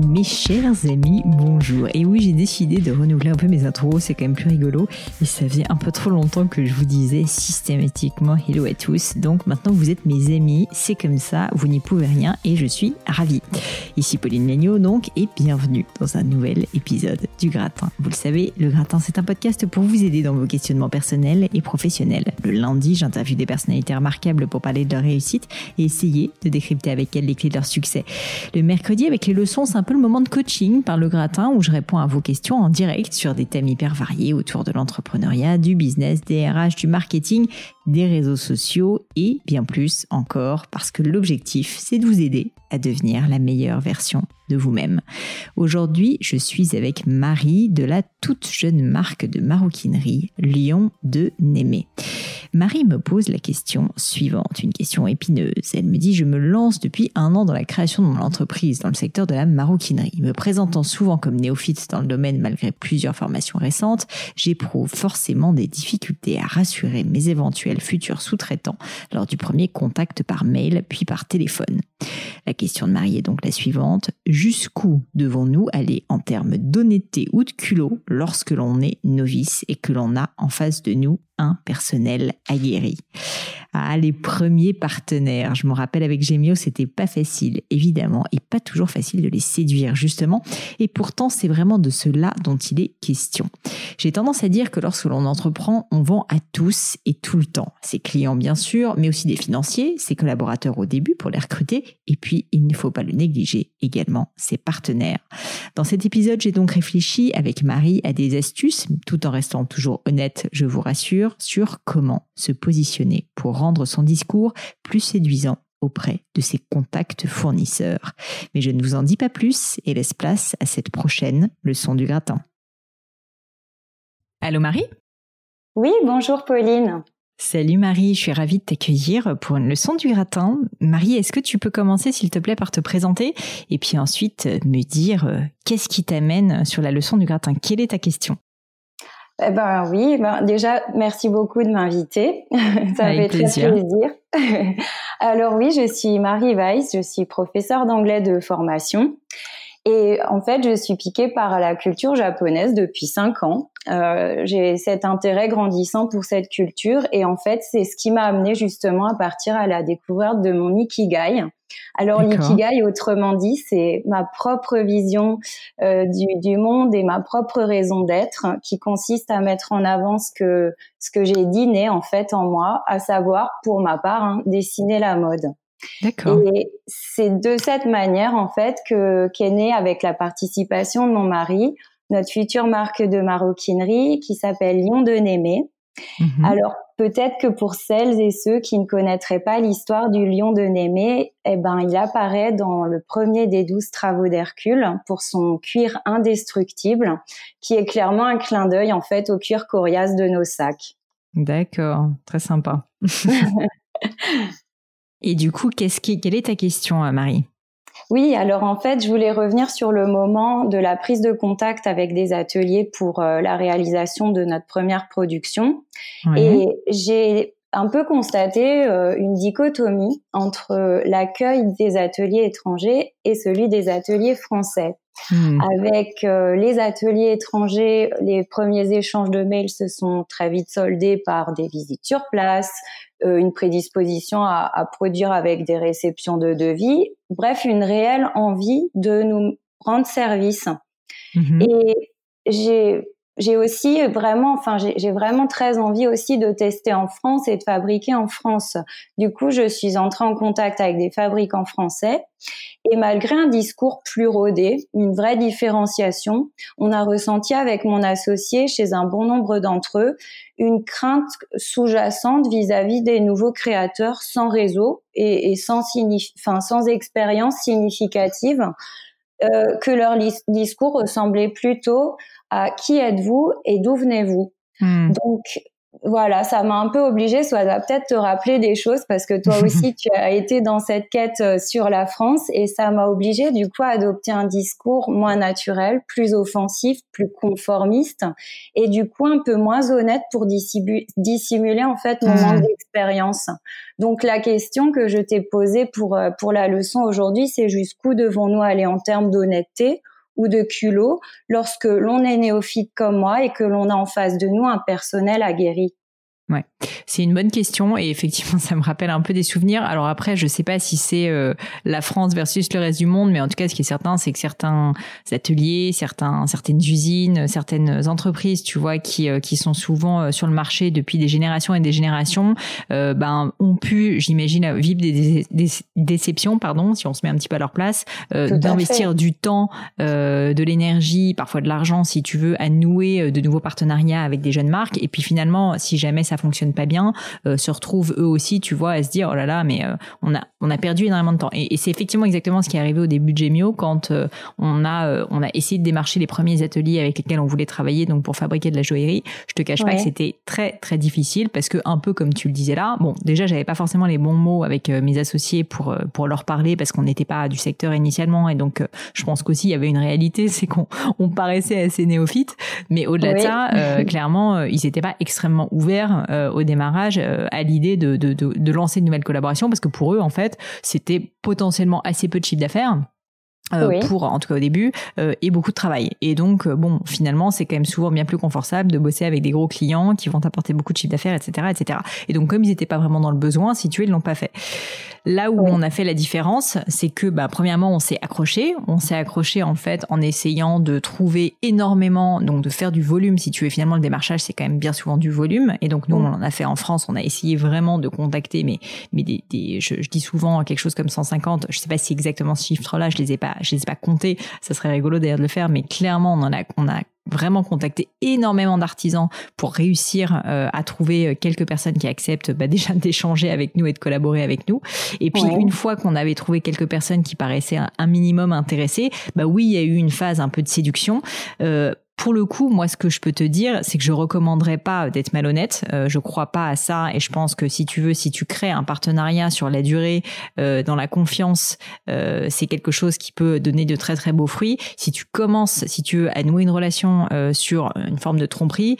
Mes chers amis, bonjour. Et oui, j'ai décidé de renouveler un peu mes intros, c'est quand même plus rigolo. Et ça faisait un peu trop longtemps que je vous disais systématiquement hello à tous. Donc maintenant vous êtes mes amis, c'est comme ça, vous n'y pouvez rien et je suis ravie. Ici Pauline Legnaud donc et bienvenue dans un nouvel épisode du Gratin. Vous le savez, le Gratin c'est un podcast pour vous aider dans vos questionnements personnels et professionnels. Le lundi, j'interviewe des personnalités remarquables pour parler de leur réussite et essayer de décrypter avec elles les clés de leur succès. Le mercredi, avec les leçons, c'est peu le moment de coaching par le gratin où je réponds à vos questions en direct sur des thèmes hyper variés autour de l'entrepreneuriat, du business, des RH, du marketing, des réseaux sociaux et bien plus encore parce que l'objectif c'est de vous aider à devenir la meilleure version de vous-même. Aujourd'hui, je suis avec Marie de la toute jeune marque de maroquinerie Lion de Némé. Marie me pose la question suivante, une question épineuse. Elle me dit, je me lance depuis un an dans la création de mon entreprise dans le secteur de la maroquinerie. Me présentant souvent comme néophyte dans le domaine malgré plusieurs formations récentes, j'éprouve forcément des difficultés à rassurer mes éventuels futurs sous-traitants lors du premier contact par mail puis par téléphone. La question de Marie est donc la suivante. Jusqu'où devons-nous aller en termes d'honnêteté ou de culot lorsque l'on est novice et que l'on a en face de nous un personnel aguerri? Les premiers partenaires. Je me rappelle avec Gemio, c'était pas facile, évidemment, et pas toujours facile de les séduire, justement. Et pourtant, c'est vraiment de cela dont il est question. J'ai tendance à dire que lorsque l'on entreprend, on vend à tous et tout le temps. Ses clients, bien sûr, mais aussi des financiers, ses collaborateurs au début pour les recruter. Et puis, il ne faut pas le négliger également, ses partenaires. Dans cet épisode, j'ai donc réfléchi avec Marie à des astuces, tout en restant toujours honnête, je vous rassure, sur comment se positionner pour rendre son discours plus séduisant auprès de ses contacts fournisseurs. Mais je ne vous en dis pas plus et laisse place à cette prochaine leçon du gratin. Allô Marie? Oui, bonjour Pauline. Salut Marie, je suis ravie de t'accueillir pour une leçon du gratin. Marie, est-ce que tu peux commencer s'il te plaît par te présenter et puis ensuite me dire euh, qu'est-ce qui t'amène sur la leçon du gratin? Quelle est ta question? Eh ben oui, ben déjà merci beaucoup de m'inviter. Ça me fait très plaisir. Alors oui, je suis Marie Weiss, je suis professeure d'anglais de formation et en fait, je suis piquée par la culture japonaise depuis cinq ans. Euh, j'ai cet intérêt grandissant pour cette culture et en fait, c'est ce qui m'a amené justement à partir à la découverte de mon ikigai. Alors l'ikigai, autrement dit, c'est ma propre vision euh, du, du, monde et ma propre raison d'être, qui consiste à mettre en avant ce que ce que j'ai dîné en fait en moi, à savoir pour ma part hein, dessiner la mode. D'accord. Et c'est de cette manière, en fait, que qu'est née avec la participation de mon mari notre future marque de maroquinerie qui s'appelle Lion de Némé. Mhm. Alors peut-être que pour celles et ceux qui ne connaîtraient pas l'histoire du lion de Némé, eh ben il apparaît dans le premier des douze travaux d'Hercule pour son cuir indestructible, qui est clairement un clin d'œil en fait au cuir coriace de nos sacs. D'accord, très sympa. Et du coup, qu'est-ce qui, quelle est ta question, Marie oui, alors en fait, je voulais revenir sur le moment de la prise de contact avec des ateliers pour euh, la réalisation de notre première production. Et j'ai un peu constaté une dichotomie entre l'accueil des ateliers étrangers et celui des ateliers français. Hmm. Avec les ateliers étrangers, les premiers échanges de mails se sont très vite soldés par des visites sur place, une prédisposition à, à, produire avec des réceptions de devis, bref, une réelle envie de nous rendre service. Mhm. Et j'ai j'ai aussi vraiment, enfin, j'ai vraiment très envie aussi de tester en France et de fabriquer en France. Du coup, je suis entrée en contact avec des fabricants français et malgré un discours plus rodé, une vraie différenciation, on a ressenti avec mon associé, chez un bon nombre d'entre eux, une crainte sous-jacente vis-à-vis des nouveaux créateurs sans réseau et, et sans, enfin, sans expérience significative euh, que leur discours ressemblait plutôt à qui êtes-vous et d'où venez-vous? Hmm. Donc voilà, ça m'a un peu obligée, soit à peut-être te rappeler des choses parce que toi aussi tu as été dans cette quête euh, sur la France et ça m'a obligée du coup à adopter un discours moins naturel, plus offensif, plus conformiste et du coup un peu moins honnête pour dissimuler en fait mon manque mmh. d'expérience. Donc la question que je t'ai posée pour euh, pour la leçon aujourd'hui, c'est jusqu'où devons-nous aller en termes d'honnêteté ou de culot lorsque l'on est néophyte comme moi et que l'on a en face de nous un personnel aguerri Ouais, c'est une bonne question et effectivement ça me rappelle un peu des souvenirs. Alors après, je sais pas si c'est euh, la France versus le reste du monde, mais en tout cas, ce qui est certain, c'est que certains ateliers, certains, certaines usines, certaines entreprises, tu vois, qui euh, qui sont souvent euh, sur le marché depuis des générations et des générations, ben ont pu, j'imagine, vivre des, déceptions, pardon, si on se met un petit peu à leur place, d'investir du temps, de l'énergie, parfois de l'argent, si tu veux, à nouer de nouveaux partenariats avec des jeunes marques. Et puis finalement, si jamais ça ça fonctionne pas bien, euh, se retrouvent eux aussi, tu vois, à se dire oh là là, mais euh, on a on a perdu énormément de temps. Et, c'est effectivement exactement ce qui est arrivé au début de Gemio quand euh, on a on a essayé de démarcher les premiers ateliers avec lesquels on voulait travailler, donc pour fabriquer de la joaillerie. Je te cache pas que c'était très très difficile parce que un peu comme tu le disais là, bon déjà j'avais pas forcément les bons mots avec mes associés pour pour leur parler parce qu'on n'était pas du secteur initialement et donc je pense qu'aussi il y avait une réalité, c'est qu'on on paraissait assez néophyte, mais au-delà de ça, clairement ils n'étaient pas extrêmement ouverts euh, au démarrage euh, à l'idée de, de, de, de lancer une nouvelle collaboration parce que pour eux, en fait, c'était potentiellement assez peu de chiffre d'affaires euh, pour en tout cas au début euh, et beaucoup de travail. Et donc euh, bon finalement c'est quand même souvent bien plus confortable de bosser avec des gros clients qui vont t'apporter beaucoup de chiffre d'affaires etc etc et donc comme ils n'étaient pas vraiment dans le besoin si tu veux ils l'ont pas fait. Là où on a fait la différence c'est que bah premièrement on s'est accroché. On s'est accroché en fait en essayant de trouver énormément donc de faire du volume. Si tu veux finalement le démarchage c'est quand même bien souvent du volume. Et donc nous on en a fait en France. On a essayé vraiment de contacter mais mais des, des je, je dis souvent quelque chose comme 150 je sais pas si exactement ce chiffre là je les ai pas je les ai pas comptés, ça serait rigolo d'ailleurs de le faire, mais clairement on en a, on a vraiment contacté énormément d'artisans pour réussir euh, à trouver euh, quelques personnes qui acceptent bah, déjà d'échanger avec nous et de collaborer avec nous. Et puis une fois qu'on avait trouvé quelques personnes qui paraissaient un, minimum intéressées, bah oui, il y a eu une phase un peu de séduction. Euh, pour le coup, moi, ce que je peux te dire, c'est que je recommanderais pas d'être malhonnête. Euh, je crois pas à ça, et je pense que si tu veux, si tu crées un partenariat sur la durée, euh, dans la confiance, euh, c'est quelque chose qui peut donner de très très beaux fruits. Si tu commences, si tu veux, à nouer une relation sur une forme de tromperie,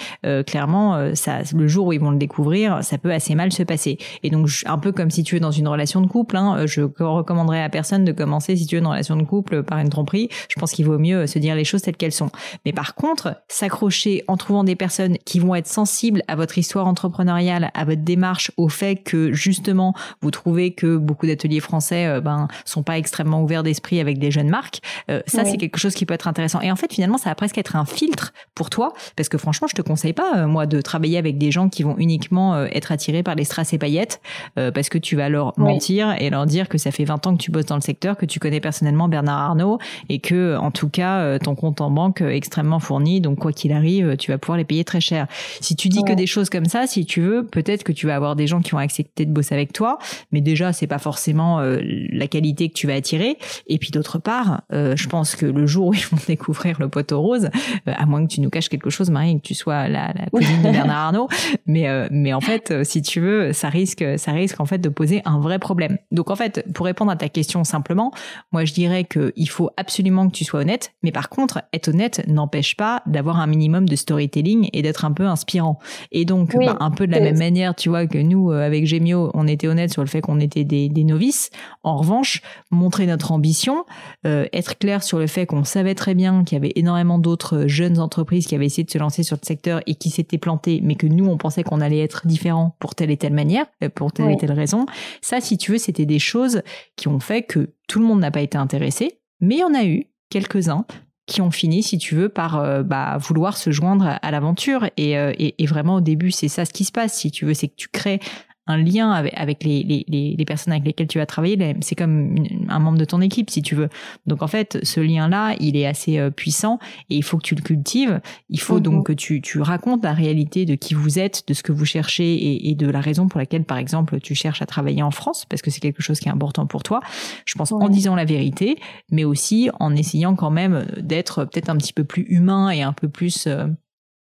clairement, ça, le jour où ils vont le découvrir, ça peut assez mal se passer. Et donc, un peu comme si tu es dans une relation de couple, hein, je recommanderais à personne de commencer, si tu veux, une relation de couple par une tromperie. Je pense qu'il vaut mieux se dire les choses telles qu'elles sont. Mais par contre, s'accrocher en trouvant des personnes qui vont être sensibles à votre histoire entrepreneuriale, à votre démarche, au fait que justement vous trouvez que beaucoup d'ateliers français euh, ben sont pas extrêmement ouverts d'esprit avec des jeunes marques, euh, ça c'est quelque chose qui peut être intéressant. Et en fait finalement ça va presque être un filtre pour toi parce que franchement je te conseille pas euh, moi de travailler avec des gens qui vont uniquement être attirés par les strass et paillettes parce que tu vas leur mentir et leur dire que ça fait 20 ans que tu bosses dans le secteur, que tu connais personnellement Bernard Arnault et que en tout cas ton compte en banque extrêmement fourni donc quoi qu'il arrive, tu vas pouvoir les payer très cher. Si tu dis que des choses comme ça, si tu veux, peut-être que tu vas avoir des gens qui vont accepter de bosser avec toi, mais déjà c'est pas forcément euh, la qualité que tu vas attirer. Et puis d'autre part, euh, je pense que le jour où ils vont découvrir le poteau rose, euh, à moins que tu nous caches quelque chose, Marie, que tu sois la, la cousine de Bernard Arnault, mais mais en fait, si tu veux, ça risque ça risque en fait de poser un vrai problème. Donc en fait, pour répondre à ta question simplement, moi je dirais que il faut absolument que tu sois honnête, mais par contre, être honnête n'empêche pas pas d'avoir un minimum de storytelling et d'être un peu inspirant. Et donc, bah, un peu de la même manière, tu vois, que nous, euh, avec Gemio, on était honnête sur le fait qu'on était des, novices. En revanche, montrer notre ambition, euh, être clair sur le fait qu'on savait très bien qu'il y avait énormément d'autres jeunes entreprises qui avaient essayé de se lancer sur le secteur et qui s'étaient plantées, mais que nous, on pensait qu'on allait être différents pour telle et telle manière, euh, pour telle et telle raison. Ça, si tu veux, c'était des choses qui ont fait que tout le monde n'a pas été intéressé, mais on a eu quelques-uns qui ont fini, si tu veux, par euh, bah, vouloir se joindre à l'aventure. Et, euh, et, et, vraiment, au début, c'est ça ce qui se passe. Si tu veux, c'est que tu crées un lien avec, avec les, les, les, personnes avec lesquelles tu vas travailler. C'est comme un membre de ton équipe, si tu veux. Donc en fait, ce lien-là, il est assez euh, puissant et il faut que tu le cultives. Il faut donc mhm. que tu, tu racontes la réalité de qui vous êtes, de ce que vous cherchez et, et, de la raison pour laquelle, par exemple, tu cherches à travailler en France, parce que c'est quelque chose qui est important pour toi. Je pense en disant la vérité, mais aussi en essayant quand même d'être peut-être un petit peu plus humain et un peu plus... Euh,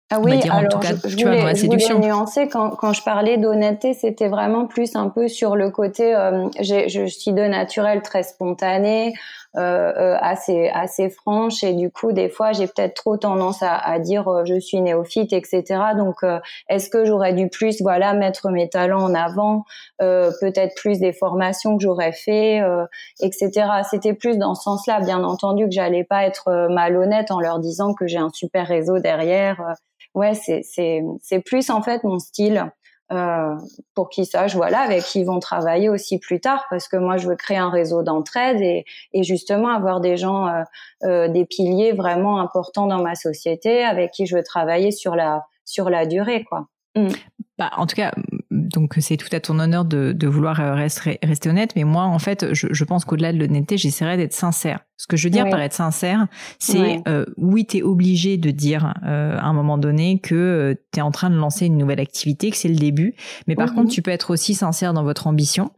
ah oui, alors je, voulais, nuancer quand, quand je parlais d'honnêteté, c'était vraiment plus un peu sur le côté, euh, je suis de naturel très spontané, euh, euh, assez assez franche et du coup des fois j'ai peut-être trop tendance à, à dire euh, je suis néophyte, etc. Donc est-ce que j'aurais dû plus voilà mettre mes talents en avant, peut-être plus des formations que j'aurais fait, etc. C'était plus dans ce sens-là, bien entendu que j'allais pas être malhonnête en leur disant que j'ai un super réseau derrière ouais, c'est c'est plus en fait mon style. Euh, pour qu'ils sachent voilà avec qui ils vont travailler aussi plus tard parce que moi je veux créer un réseau d'entraide et, et justement avoir des gens euh, euh, des piliers vraiment importants dans ma société avec qui je veux travailler sur la sur la durée quoi. Mm. Bah, en tout cas, donc c'est tout à ton honneur de, de vouloir rester, rester honnête, mais moi en fait, je, je pense qu'au-delà de l'honnêteté, j'essaierai d'être sincère. Ce que je veux dire par être sincère, c'est euh, oui, tu es obligé de dire euh, à un moment donné que euh, tu es en train de lancer une nouvelle activité, que c'est le début, mais par contre, mhm. tu peux être aussi sincère dans votre ambition.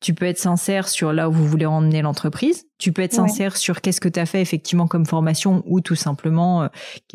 Tu peux être sincère sur là où vous voulez emmener l'entreprise. Tu peux être sincère sur qu'est-ce que tu as fait effectivement comme formation ou tout simplement,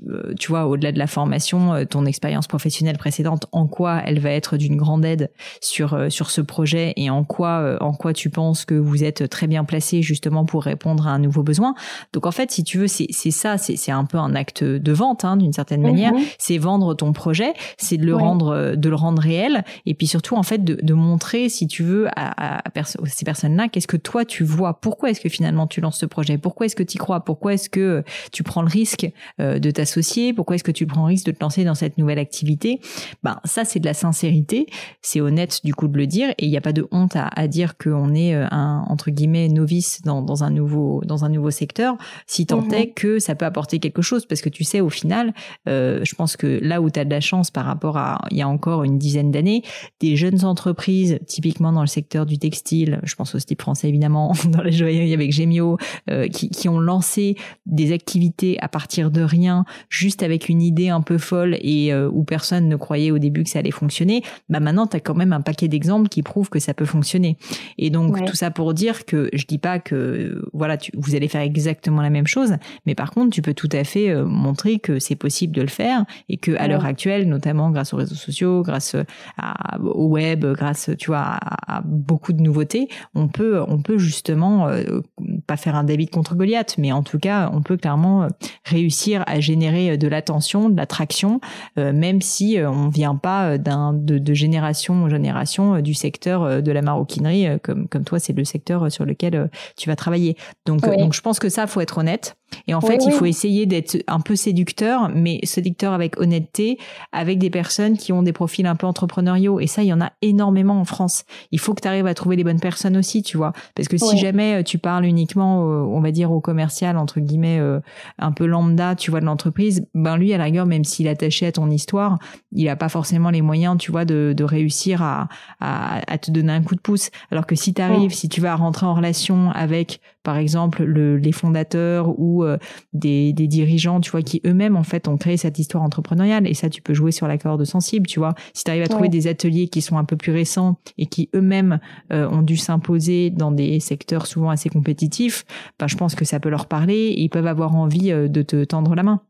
euh, tu vois, au-delà de la formation, ton expérience professionnelle précédente, en quoi elle va être d'une grande aide sur sur ce projet et en quoi en quoi tu penses que vous êtes très bien placé justement pour répondre à un nouveau besoin. Donc en fait, si tu veux, c'est ça, c'est un peu un acte de vente hein, d'une certaine manière. Mhm. C'est vendre ton projet, c'est de le rendre, de le rendre réel, et puis surtout en fait de, de montrer, si tu veux, à, à, ces personnes-là, qu'est-ce que toi tu vois, pourquoi est-ce que finalement tu lances ce projet, pourquoi est-ce que tu y crois, pourquoi est-ce que tu prends le risque euh, de t'associer, pourquoi est-ce que tu prends le risque de te lancer dans cette nouvelle activité? Ben ça c'est de la sincérité, c'est honnête du coup de le dire, et il n'y a pas de honte à, à dire qu'on est euh, un entre guillemets novice dans, dans un nouveau dans un nouveau nouveau secteur, si tant est mhm. que ça peut apporter quelque chose. Parce que tu sais, au final, euh, je pense que là où tu as de la chance par rapport à il y a encore une dizaine d'années, des jeunes entreprises, typiquement dans le secteur du textile, je pense au style français évidemment, dans les joailleries avec Gemio, euh, qui, qui ont lancé des activités à partir de rien, juste avec une idée un peu folle et euh, où personne ne croyait au début que ça allait fonctionner, bah maintenant tu as quand même un paquet d'exemples qui prouvent que ça peut fonctionner. Et donc tout ça pour dire que je dis pas que voilà, tu, vous allez faire exactement la même chose, mais par contre, tu peux tout à fait euh, montrer que c'est possible de le faire et que à l'heure actuelle, notamment grâce aux réseaux sociaux, grâce à, au web, grâce, tu vois, à, beaucoup de nouveautés, on peut, on peut justement euh, pas faire un David contre Goliath, mais en tout cas, on peut clairement euh, réussir à générer de l'attention, de l'attraction, même si on vient pas d'un de, de, génération en génération du secteur de la maroquinerie, comme comme toi, c'est le secteur sur lequel tu vas travailler. Donc, donc je pense que ça, faut être honnête. Et en fait, il faut essayer d'être un peu séducteur, mais séducteur avec honnêteté, avec des personnes qui ont des profils un peu entrepreneuriaux. Et ça, il y en a énormément en France. Il faut que tu arrives à trouver les bonnes personnes aussi, tu vois. Parce que si jamais euh, tu parles uniquement, on va dire, au commercial, entre guillemets, euh, un peu lambda, tu vois, de l'entreprise, ben lui, à la rigueur, même s'il attaché à ton histoire, il a pas forcément les moyens, tu vois, de, de réussir à, à, à, te donner un coup de pouce. Alors que si tu arrives, si tu vas rentrer en relation avec, par exemple, le, les fondateurs ou euh, des, dirigeants, tu vois, qui eux-mêmes en fait ont créé cette histoire entrepreneuriale. Et ça, tu peux jouer sur la corde sensible, tu vois. Si tu arrives à trouver des ateliers qui sont un peu plus récents et qui eux-mêmes euh, ont dû s'imposer dans des secteurs souvent assez compétitifs, ben, je pense que ça peut leur parler et ils peuvent avoir envie euh, de te tendre la main.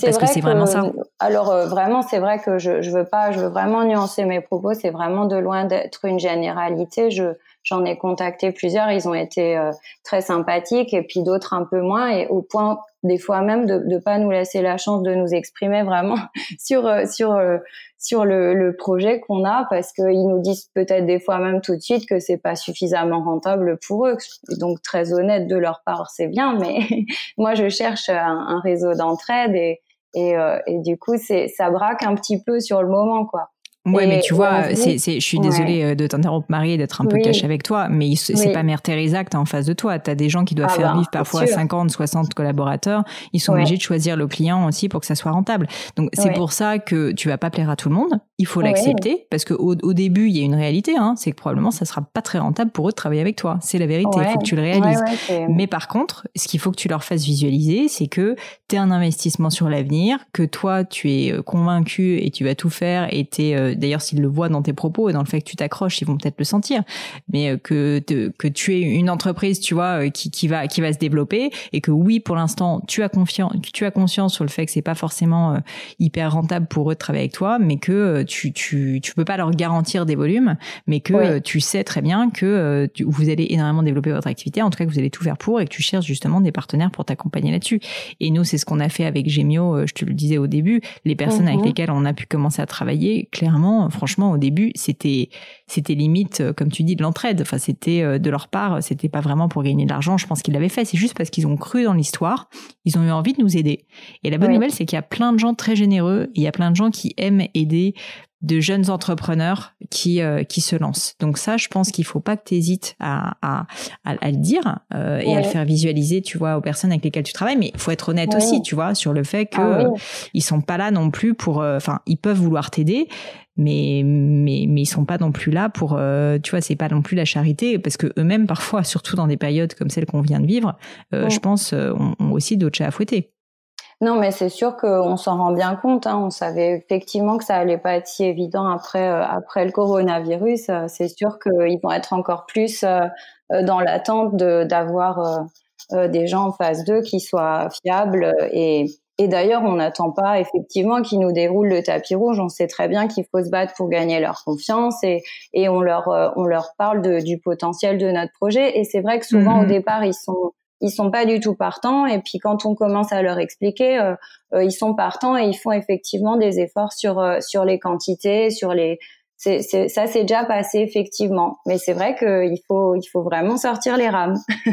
Parce que c'est vraiment ça. Alors vraiment, c'est vrai que je, je veux pas, je veux vraiment nuancer mes propos. C'est vraiment de loin d'être une généralité. Je J'en ai contacté plusieurs, ils ont été euh, très sympathiques et puis d'autres un peu moins et au point des fois même de ne pas nous laisser la chance de nous exprimer vraiment sur sur sur le, le projet qu'on a parce qu'ils nous disent peut-être des fois même tout de suite que c'est pas suffisamment rentable pour eux. Donc très honnête de leur part, c'est bien, mais moi je cherche un, un réseau d'entraide et et, et du coup c'est ça braque un petit peu sur le moment quoi. Ouais, mais tu vois, c'est, c'est, je suis désolée euh, de t'interrompre, Marie, d'être un peu cash avec toi, mais c'est pas Mère Teresa que t'as en face de toi. T'as des gens qui doivent ah faire bah, vivre parfois 50, 60 collaborateurs. Ils sont obligés de choisir le client aussi pour que ça soit rentable. Donc, c'est pour ça que tu vas pas plaire à tout le monde. Il faut l'accepter parce que au, au, début, il y a une réalité, hein, c'est que probablement ça sera pas très rentable pour eux de travailler avec toi. C'est la vérité. Il faut que tu le réalises. mais par contre, ce qu'il faut que tu leur fasses visualiser, c'est que t'es un investissement sur l'avenir, que toi, tu es euh, convaincu et tu vas tout faire et t'es euh, D'ailleurs, s'ils le voient dans tes propos et dans le fait que tu t'accroches, ils vont peut-être le sentir. Mais euh, que que tu es une entreprise, tu vois, euh, qui, qui va qui va se développer et que oui, pour l'instant, tu as confiance, tu as conscience sur le fait que c'est pas forcément hyper rentable pour eux de travailler avec toi, mais que tu tu tu peux pas leur garantir des volumes, mais que tu sais très bien que vous allez énormément développer votre activité, en tout cas que vous allez tout faire pour et que tu cherches justement des partenaires pour t'accompagner là-dessus. Et nous, c'est ce qu'on a fait avec Gemio. Je te le disais au début, les personnes avec mhm. lesquelles on a pu commencer à travailler, clairement franchement, au début, c'était c'était limite, euh, comme tu dis, de l'entraide. Enfin, c'était euh, de leur part, c'était pas vraiment pour gagner de l'argent. Je pense qu'ils l'avaient fait. C'est juste parce qu'ils ont cru dans l'histoire. Ils ont eu envie de nous aider. Et la bonne nouvelle, c'est qu'il y a plein de gens très généreux. il y a plein de gens qui aiment aider de jeunes entrepreneurs qui euh, qui se lancent. Donc ça, je pense qu'il faut pas que tu hésites à, à, à, le dire euh, et à le faire visualiser, tu vois, aux personnes avec lesquelles tu travailles. Mais il faut être honnête aussi, tu vois, sur le fait que ah ils sont pas là non plus pour. Enfin, ils peuvent vouloir t'aider, mais mais mais ils sont pas non plus là pour. tu vois, c'est pas non plus la charité parce que eux-mêmes parfois, surtout dans des périodes comme celle qu'on vient de vivre, je pense, ont, ont aussi d'autres chats à fouetter. Non, mais c'est sûr qu'on s'en rend bien compte. Hein. On savait effectivement que ça allait pas être si évident après euh, après le coronavirus. Euh, c'est sûr qu'ils vont être encore plus euh, dans l'attente d'avoir des gens en phase 2 qui soient fiables et et d'ailleurs, on n'attend pas effectivement qu'ils nous déroulent le tapis rouge. On sait très bien qu'il faut se battre pour gagner leur confiance et, et on leur on leur parle de, du potentiel de notre projet. Et c'est vrai que souvent au mmh départ, ils sont ils sont pas du tout partants. Et puis quand on commence à leur expliquer, euh, euh, ils sont partants et ils font effectivement des efforts sur euh, sur les quantités, sur les c'est, ça s'est déjà passé effectivement, mais c'est vrai qu'il faut il faut vraiment sortir les rames.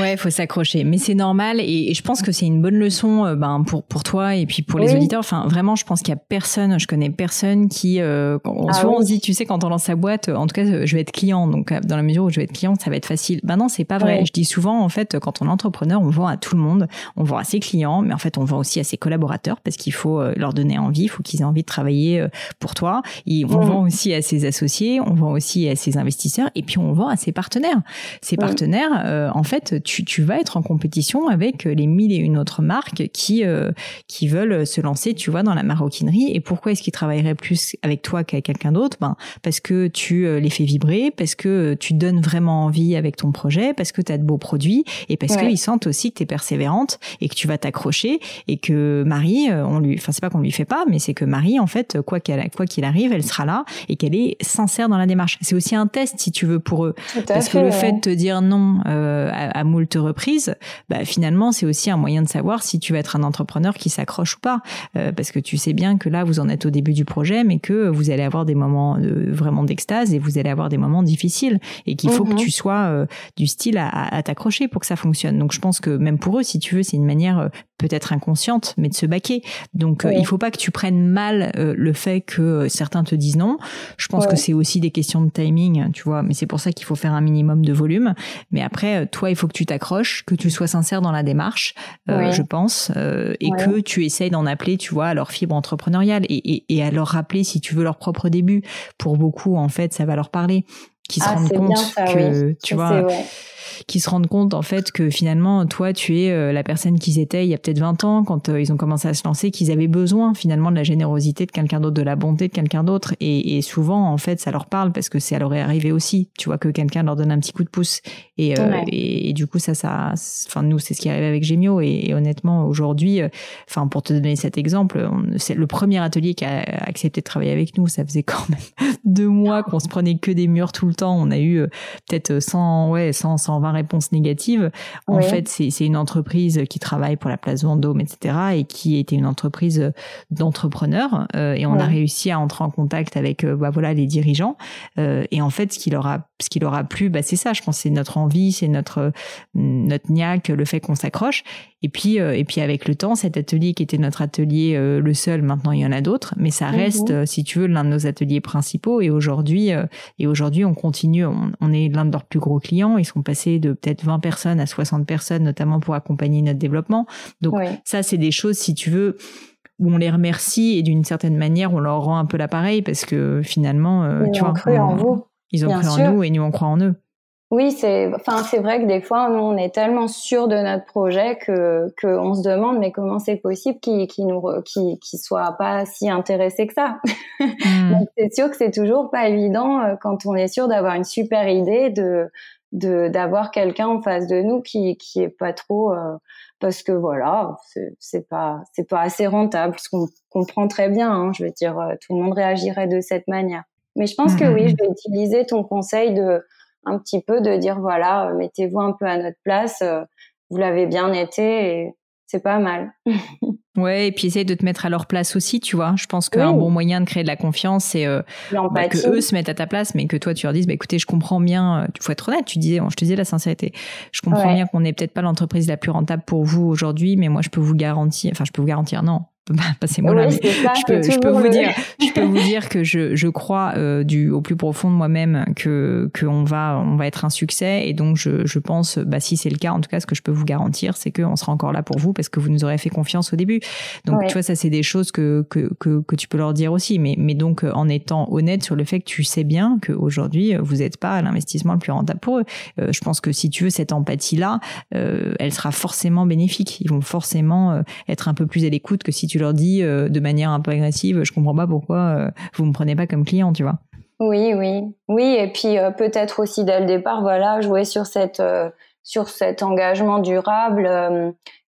ouais, il faut s'accrocher, mais c'est normal et, je pense que c'est une bonne leçon euh, ben pour pour toi et puis pour les auditeurs. Enfin, vraiment, je pense qu'il y a personne, je connais personne qui euh, ah souvent on se dit, tu sais, quand on lance sa boîte, en tout cas, je vais être client, donc euh, dans la mesure où je vais être client, ça va être facile. Ben non, c'est pas vrai. Je dis souvent en fait, quand on est entrepreneur, on vend à tout le monde, on vend à ses clients, mais en fait, on vend aussi à ses collaborateurs parce qu'il faut leur donner envie, il faut qu'ils aient envie de travailler pour toi. Et on vend aussi à ses associés, on vend aussi à ses investisseurs et puis on vend à ses partenaires. Ces partenaires, euh, en fait, tu, tu vas être en compétition avec les mille et une autres marques qui euh, qui veulent se lancer, tu vois, dans la maroquinerie. Et pourquoi est-ce qu'ils travailleraient plus avec toi qu'avec quelqu'un d'autre? Ben parce que tu euh, les fais vibrer, parce que tu donnes vraiment envie avec ton projet, parce que tu as de beaux produits et parce qu'ils sentent aussi que tu es persévérante et que tu vas t'accrocher et que Marie, on lui, enfin c'est pas qu'on lui fait pas, mais c'est que Marie, en fait, quoi qu'elle, quoi qu'il arrive, elle sera là et qu'elle est sincère dans la démarche. C'est aussi un test, si tu veux, pour eux. Parce que le fait de te dire non euh, à, à moult reprises, bah, finalement, c'est aussi un moyen de savoir si tu vas être un entrepreneur qui s'accroche ou pas. Euh, parce que tu sais bien que là, vous en êtes au début du projet, mais que vous allez avoir des moments vraiment d'extase et vous allez avoir des moments difficiles et qu'il faut que mhm. tu sois euh, du style à, à t'accrocher pour que ça fonctionne. Donc, je pense que même pour eux, si tu veux, c'est une manière euh, peut-être inconsciente, mais de se baquer. Donc, il faut pas que tu prennes mal le fait que certains te disent non. Je pense que c'est aussi des questions de timing, tu vois, mais c'est pour ça qu'il faut faire un minimum de volume. Mais après, toi, il faut que tu t'accroches, que tu sois sincère dans la démarche, euh, je pense, euh, et que tu essayes d'en appeler, tu vois, à leur fibre entrepreneuriale et, et, à leur rappeler, si tu veux, leur propre début. Pour beaucoup, en fait, ça va leur parler, qu'ils se ah, rendent compte que, tu vois qui se rendent compte en fait que finalement toi tu es euh, la personne qu'ils étaient il y a peut-être 20 ans quand euh, ils ont commencé à se lancer qu'ils avaient besoin finalement de la générosité de quelqu'un d'autre de la bonté de quelqu'un d'autre. Et, et, souvent en fait ça leur parle parce que c'est à leur arrivé aussi. Tu vois que quelqu'un leur donne un petit coup de pouce. Et, euh, et, du coup ça ça enfin nous c'est ce qui arrive avec Gemio et, honnêtement aujourd'hui enfin pour te donner cet exemple c'est le premier atelier qui a accepté de travailler avec nous. Ça faisait quand même deux mois qu'on se prenait que des murs tout le temps, on a eu peut-être 100, ouais, 100, 120 réponses négatives. En fait, c'est une entreprise qui travaille pour la place Vendôme, etc., et qui était une entreprise d'entrepreneurs. et on a réussi à entrer en contact avec, bah, voilà, les dirigeants. et en fait, ce qui leur a, ce qui leur a plu, bah, c'est ça. Je pense, c'est notre envie, c'est notre notre niaque, le fait qu'on s'accroche. Et puis, euh, et puis avec le temps, cet atelier qui était notre atelier euh, le seul, maintenant il y en a d'autres, mais ça reste, mhm. euh, si tu veux, l'un de nos ateliers principaux. Et aujourd'hui, et aujourd'hui, on continue. On, est l'un de leurs plus gros clients. Ils sont passés de peut-être 20 personnes à 60 personnes, notamment pour accompagner notre développement. Donc ça, c'est des choses, si tu veux où on les remercie et d'une certaine manière on leur rend un peu l'appareil parce que finalement tu vois en vous. Ils ont cru en nous et nous on croit en eux oui, c'est, enfin, c'est vrai que des fois, nous, on est tellement sûr de notre projet que, que on se demande, mais comment c'est possible qu'ils, qu'ils nous, qu'ils soient pas si intéressés que ça? Hmm. c'est sûr que c'est toujours pas évident euh, quand on est sûr d'avoir une super idée de, de, d'avoir quelqu'un en face de nous qui, qui est pas trop, euh, parce que voilà, c'est, c'est pas, c'est pas assez rentable, ce qu'on comprend très bien. Hein, je veux dire, euh, tout le monde réagirait de cette manière. Mais je pense que oui, je vais utiliser ton conseil de un petit peu de dire voilà, euh, mettez-vous un peu à notre place, euh, vous l'avez bien été et c'est pas mal. Ouais, et puis essaye de te mettre à leur place aussi, tu vois. Je pense qu'un bon moyen de créer de la confiance, c'est euh, bah, que eux se mettent à ta place, mais que toi tu leur dises, bah, écoutez, je comprends bien. Tu faut être honnête. Tu disais, je te disais la sincérité. Je comprends bien qu'on n'est peut-être pas l'entreprise la plus rentable pour vous aujourd'hui, mais moi je peux vous garantir, enfin je peux vous garantir, non, passez-moi là, je peux, je peux vous dire, je peux vous dire que je, je crois euh, du au plus profond de moi-même que que on va on va être un succès. Et donc je, je pense bah si c'est le cas en tout cas ce que je peux vous garantir c'est que on sera encore là pour vous parce que vous nous aurez fait confiance au début. Donc tu vois ça c'est des choses que, que que que tu peux leur dire aussi. Mais mais donc euh, en étant honnête sur le fait que tu sais bien qu'aujourd'hui euh, vous n'êtes pas l'investissement le plus rentable pour eux. Je pense que si tu veux cette empathie là elle sera forcément bénéfique. Ils vont forcément être un peu plus à l'écoute que si tu tu leur dis euh, de manière un peu agressive, je comprends pas pourquoi euh, vous me prenez pas comme client, tu vois. Oui, oui, oui, et puis euh, peut-être aussi dès le départ, voilà, jouer sur cette sur cet engagement durable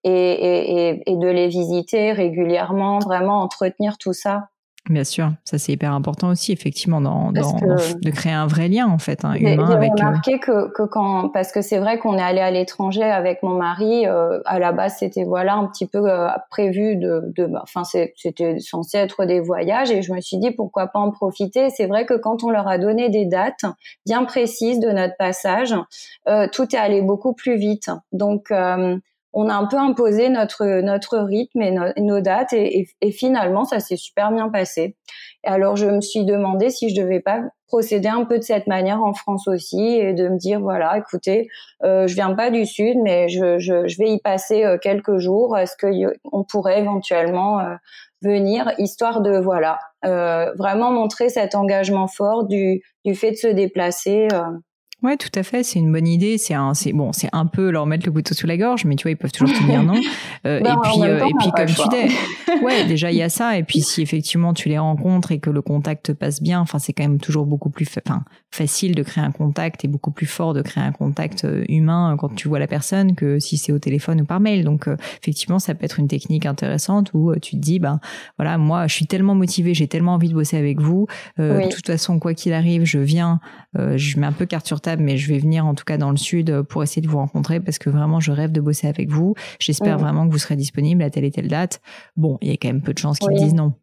et, de les visiter régulièrement, vraiment entretenir tout ça. Bien sûr, ça c'est hyper important aussi, effectivement, dans, dans, de créer un vrai lien en fait, hein, humain avec. J'ai remarqué que, que quand, parce que c'est vrai qu'on est allé à l'étranger avec mon mari. Euh, à la base, c'était voilà un petit peu euh, prévu de, de, bah, enfin c'était censé être des voyages et je me suis dit pourquoi pas en profiter. C'est vrai que quand on leur a donné des dates bien précises de notre passage, euh, tout est allé beaucoup plus vite. Donc euh, on a un peu imposé notre notre rythme et nos dates et, finalement ça s'est super bien passé. alors je me suis demandé si je devais pas procéder un peu de cette manière en France aussi et de me dire voilà écoutez euh, je viens pas du sud mais je, je, vais y passer euh, quelques jours. Est-ce que on pourrait éventuellement euh, venir? Histoire de voilà euh, vraiment montrer cet engagement fort du du fait de se déplacer Ouais, tout à fait. C'est une bonne idée. C'est un, c'est bon, c'est un peu leur mettre le couteau sous la gorge, mais tu vois, ils peuvent toujours tenir non. Euh, et puis, euh, et puis comme tu dis, ouais, déjà il y a ça. Et puis si effectivement tu les rencontres et que le contact passe bien, enfin c'est quand même toujours beaucoup plus, enfin facile de créer un contact et beaucoup plus fort de créer un contact euh, humain quand tu vois la personne que si c'est au téléphone ou par mail. Donc effectivement, ça peut être une technique intéressante où tu te dis, ben voilà, moi je suis tellement motivée, j'ai tellement envie de bosser avec vous. De toute façon, quoi qu'il arrive, je viens, je mets un peu carte sur table mais je vais venir en tout cas dans le sud euh, pour essayer de vous rencontrer parce que vraiment je rêve de bosser avec vous. J'espère vraiment que vous serez disponible à telle et telle date. Bon, il y a quand même peu de chances qu'ils disent non.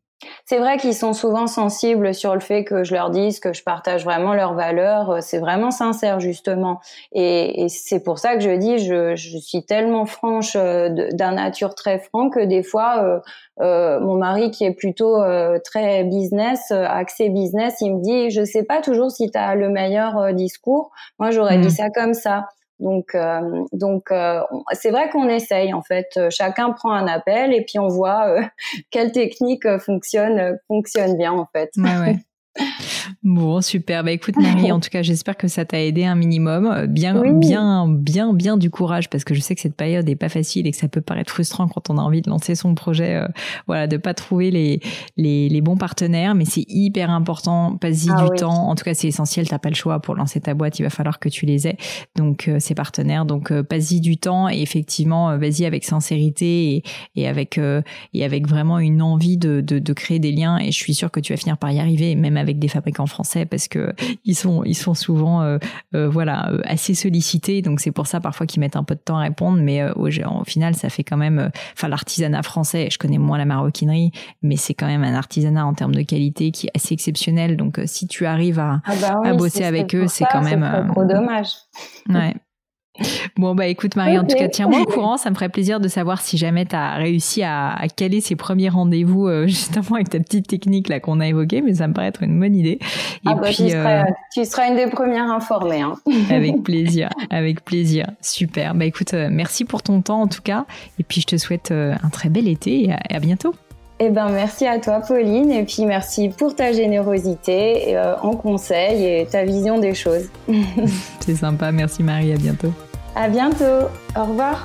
C'est vrai qu'ils sont souvent sensibles sur le fait que je leur dise que je partage vraiment leurs valeurs. Euh, c'est vraiment sincère justement, et, c'est pour ça que je dis je, je suis tellement franche euh, d'un nature très franc que des fois euh, mon mari qui est plutôt euh, très business, euh, axé business, il me dit je sais pas toujours si tu as le meilleur discours. Moi j'aurais dit mm. ça comme ça. Donc, donc c'est vrai qu'on essaye en fait. Chacun prend un appel et puis on voit quelle technique fonctionne fonctionne bien en fait. Ouais, ouais. Bon, super. Bah écoute Marie, en tout cas, j'espère que ça t'a aidé un minimum. Bien, bien, bien, bien du courage parce que je sais que cette période est pas facile et que ça peut paraître frustrant quand on a envie de lancer son projet. Euh, voilà, de pas trouver les, les, les bons partenaires, mais c'est hyper important. Passe-y ah du temps. En tout cas, c'est essentiel. T'as pas le choix pour lancer ta boîte. Il va falloir que tu les aies. Donc, euh, ces partenaires. Donc, euh, passe-y du temps et effectivement, vas-y avec sincérité et, et avec et avec vraiment une envie de, de, de créer des liens. Et je suis sûre que tu vas finir par y arriver, même avec des fabricants français parce que ils sont ils sont souvent voilà assez sollicités. Donc c'est pour ça parfois qu'ils mettent un peu de temps à répondre. Mais au, au, final, ça fait quand même. Enfin, l'artisanat français, je connais moins la maroquinerie, mais c'est quand même un artisanat en termes de qualité qui est assez exceptionnel. Donc si tu arrives à, ah bah à bosser avec eux, c'est quand même. C'est dommage. Ouais. Bon, bah écoute Marie, en tout cas, tiens-moi au courant. Ça me ferait plaisir de savoir si jamais tu as réussi à, caler ces premiers rendez-vous euh, justement avec ta petite technique là qu'on a évoquée, mais ça me paraît être une bonne idée. Et ah bah, puis, euh, tu, seras, une des premières informées. Hein. avec plaisir, avec plaisir. Super. Bah écoute, euh, merci pour ton temps en tout cas. Et puis je te souhaite un très bel été et à bientôt. Eh ben, merci à toi, Pauline, et puis merci pour ta générosité euh, en conseil et ta vision des choses. C'est sympa, merci Marie, à bientôt. À bientôt, au revoir.